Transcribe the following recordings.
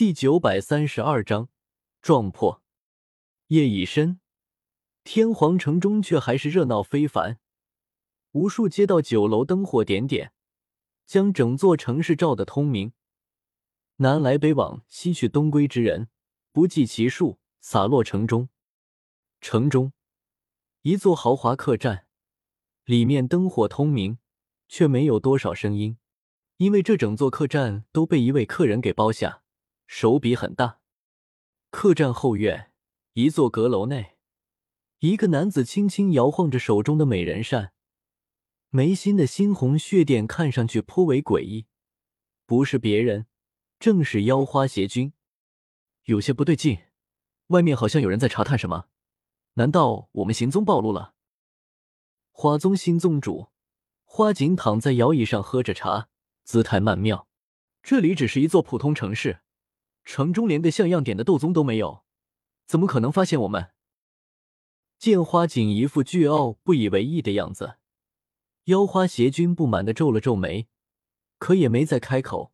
第九百三十二章撞破。夜已深，天皇城中却还是热闹非凡，无数街道、酒楼灯火点点，将整座城市照得通明。南来北往、西去东归之人不计其数，洒落城中。城中一座豪华客栈，里面灯火通明，却没有多少声音，因为这整座客栈都被一位客人给包下。手笔很大。客栈后院一座阁楼内，一个男子轻轻摇晃着手中的美人扇，眉心的猩红血点看上去颇为诡异。不是别人，正是妖花邪君。有些不对劲，外面好像有人在查探什么？难道我们行踪暴露了？花宗新宗主花锦躺在摇椅上喝着茶，姿态曼妙。这里只是一座普通城市。城中连个像样点的斗宗都没有，怎么可能发现我们？见花锦一副倨傲不以为意的样子，妖花邪君不满的皱了皱眉，可也没再开口。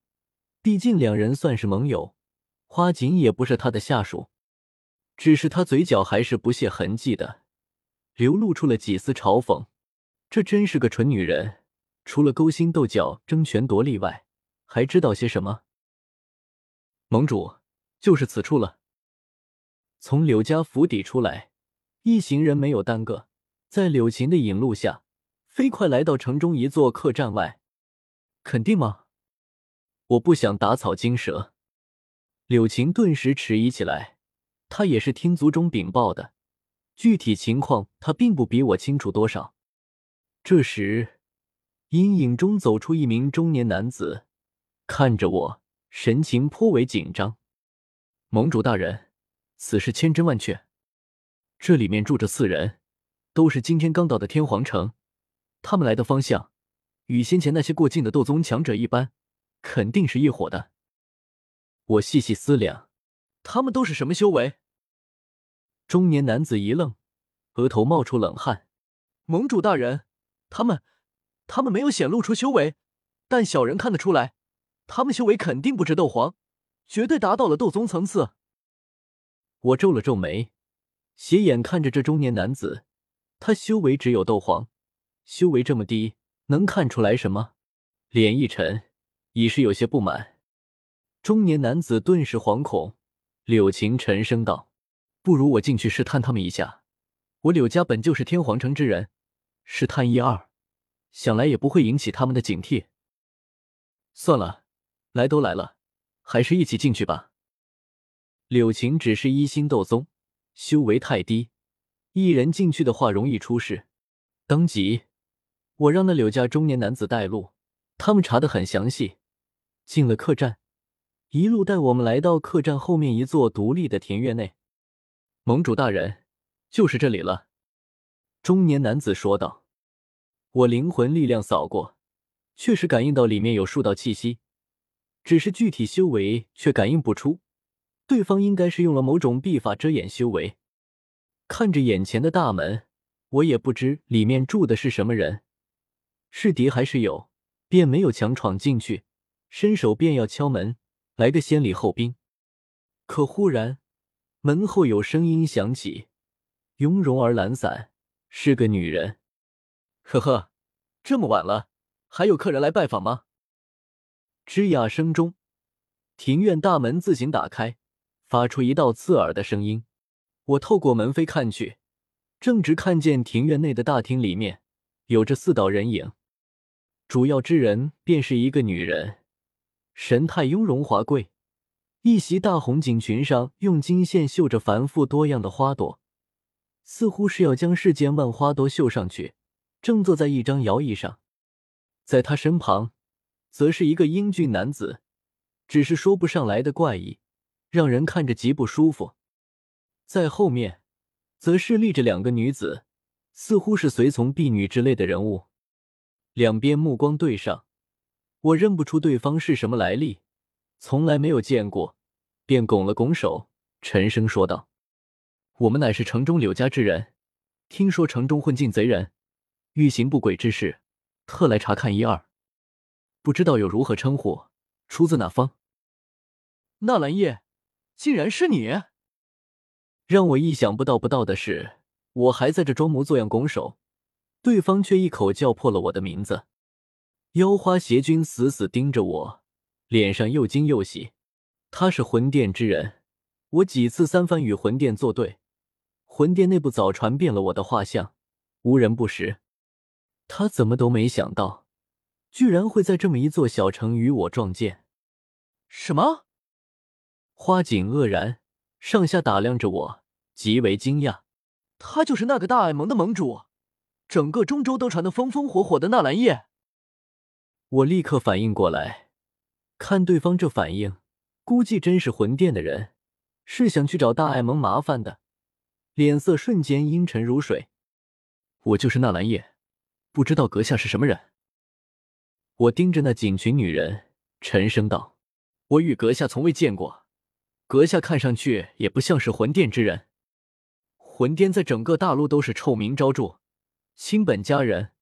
毕竟两人算是盟友，花锦也不是他的下属，只是他嘴角还是不屑痕迹的流露出了几丝嘲讽。这真是个蠢女人，除了勾心斗角、争权夺利外，还知道些什么？盟主，就是此处了。从柳家府邸出来，一行人没有耽搁，在柳琴的引路下，飞快来到城中一座客栈外。肯定吗？我不想打草惊蛇。柳琴顿时迟疑起来。他也是听族中禀报的，具体情况他并不比我清楚多少。这时，阴影中走出一名中年男子，看着我。神情颇为紧张，盟主大人，此事千真万确。这里面住着四人，都是今天刚到的天皇城。他们来的方向与先前那些过境的斗宗强者一般，肯定是一伙的。我细细思量，他们都是什么修为？中年男子一愣，额头冒出冷汗。盟主大人，他们，他们没有显露出修为，但小人看得出来。他们修为肯定不止斗皇，绝对达到了斗宗层次。我皱了皱眉，斜眼看着这中年男子，他修为只有斗皇，修为这么低，能看出来什么？脸一沉，已是有些不满。中年男子顿时惶恐，柳晴沉声道：“不如我进去试探他们一下。我柳家本就是天皇城之人，试探一二，想来也不会引起他们的警惕。算了。”来都来了，还是一起进去吧。柳晴只是一星斗宗，修为太低，一人进去的话容易出事。当即，我让那柳家中年男子带路，他们查的很详细。进了客栈，一路带我们来到客栈后面一座独立的庭院内。盟主大人，就是这里了。中年男子说道。我灵魂力量扫过，确实感应到里面有数道气息。只是具体修为却感应不出，对方应该是用了某种秘法遮掩修为。看着眼前的大门，我也不知里面住的是什么人，是敌还是友，便没有强闯进去，伸手便要敲门，来个先礼后兵。可忽然门后有声音响起，雍容而懒散，是个女人。呵呵，这么晚了，还有客人来拜访吗？吱呀声中，庭院大门自行打开，发出一道刺耳的声音。我透过门扉看去，正直看见庭院内的大厅里面有着四道人影，主要之人便是一个女人，神态雍容华贵，一袭大红锦裙上用金线绣着繁复多样的花朵，似乎是要将世间万花都绣上去。正坐在一张摇椅上，在她身旁。则是一个英俊男子，只是说不上来的怪异，让人看着极不舒服。在后面，则是立着两个女子，似乎是随从婢女之类的人物。两边目光对上，我认不出对方是什么来历，从来没有见过，便拱了拱手，沉声说道：“我们乃是城中柳家之人，听说城中混进贼人，欲行不轨之事，特来查看一二。”不知道有如何称呼，出自哪方？纳兰叶，竟然是你！让我意想不到不到的是，我还在这装模作样拱手，对方却一口叫破了我的名字。妖花邪君死死盯着我，脸上又惊又喜。他是魂殿之人，我几次三番与魂殿作对，魂殿内部早传遍了我的画像，无人不识。他怎么都没想到，居然会在这么一座小城与我撞见。什么？花锦愕然，上下打量着我，极为惊讶。他就是那个大爱盟的盟主，整个中州都传得风风火火的纳兰叶。我立刻反应过来，看对方这反应，估计真是魂殿的人，是想去找大爱盟麻烦的。脸色瞬间阴沉如水。我就是纳兰叶，不知道阁下是什么人？我盯着那锦裙女人，沉声道：“我与阁下从未见过。”阁下看上去也不像是魂殿之人。魂殿在整个大陆都是臭名昭著，亲本家人，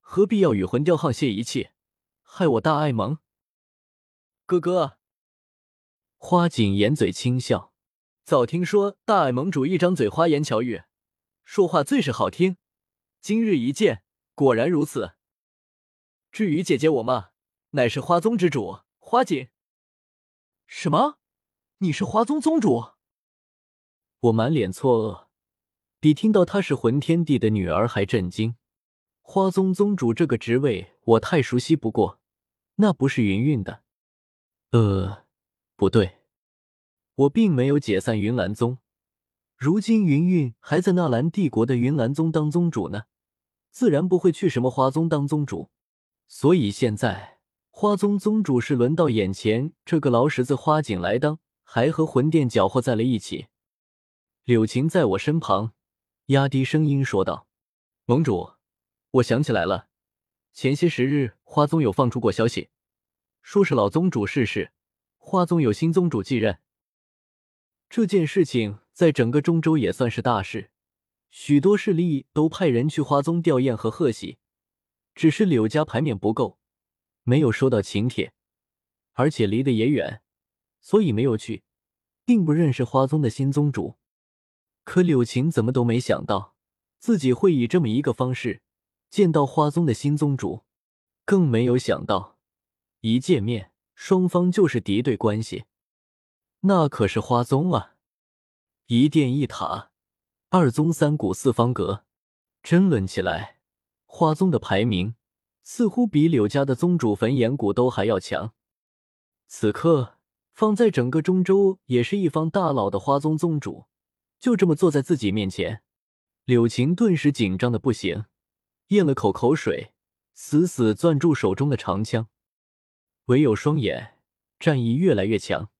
何必要与魂雕沆瀣一气，害我大爱盟？哥哥，花锦掩嘴轻笑，早听说大爱盟主一张嘴花言巧语，说话最是好听，今日一见，果然如此。至于姐姐我嘛，乃是花宗之主花锦。什么？你是花宗宗主？我满脸错愕，比听到她是魂天帝的女儿还震惊。花宗宗主这个职位我太熟悉不过，那不是云云的。呃，不对，我并没有解散云岚宗，如今云云还在纳兰帝国的云岚宗当宗主呢，自然不会去什么花宗当宗主。所以现在花宗宗主是轮到眼前这个老十子花景来当。还和魂殿搅和在了一起。柳琴在我身旁，压低声音说道：“盟主，我想起来了，前些时日花宗有放出过消息，说是老宗主逝世，花宗有新宗主继任。这件事情在整个中州也算是大事，许多势力都派人去花宗吊唁和贺喜，只是柳家牌面不够，没有收到请帖，而且离得也远。”所以没有去，并不认识花宗的新宗主。可柳琴怎么都没想到，自己会以这么一个方式见到花宗的新宗主，更没有想到，一见面双方就是敌对关系。那可是花宗啊，一殿一塔，二宗三谷四方阁，争论起来，花宗的排名似乎比柳家的宗主焚炎谷都还要强。此刻。放在整个中州也是一方大佬的花宗宗主，就这么坐在自己面前，柳琴顿时紧张的不行，咽了口口水，死死攥住手中的长枪，唯有双眼战意越来越强。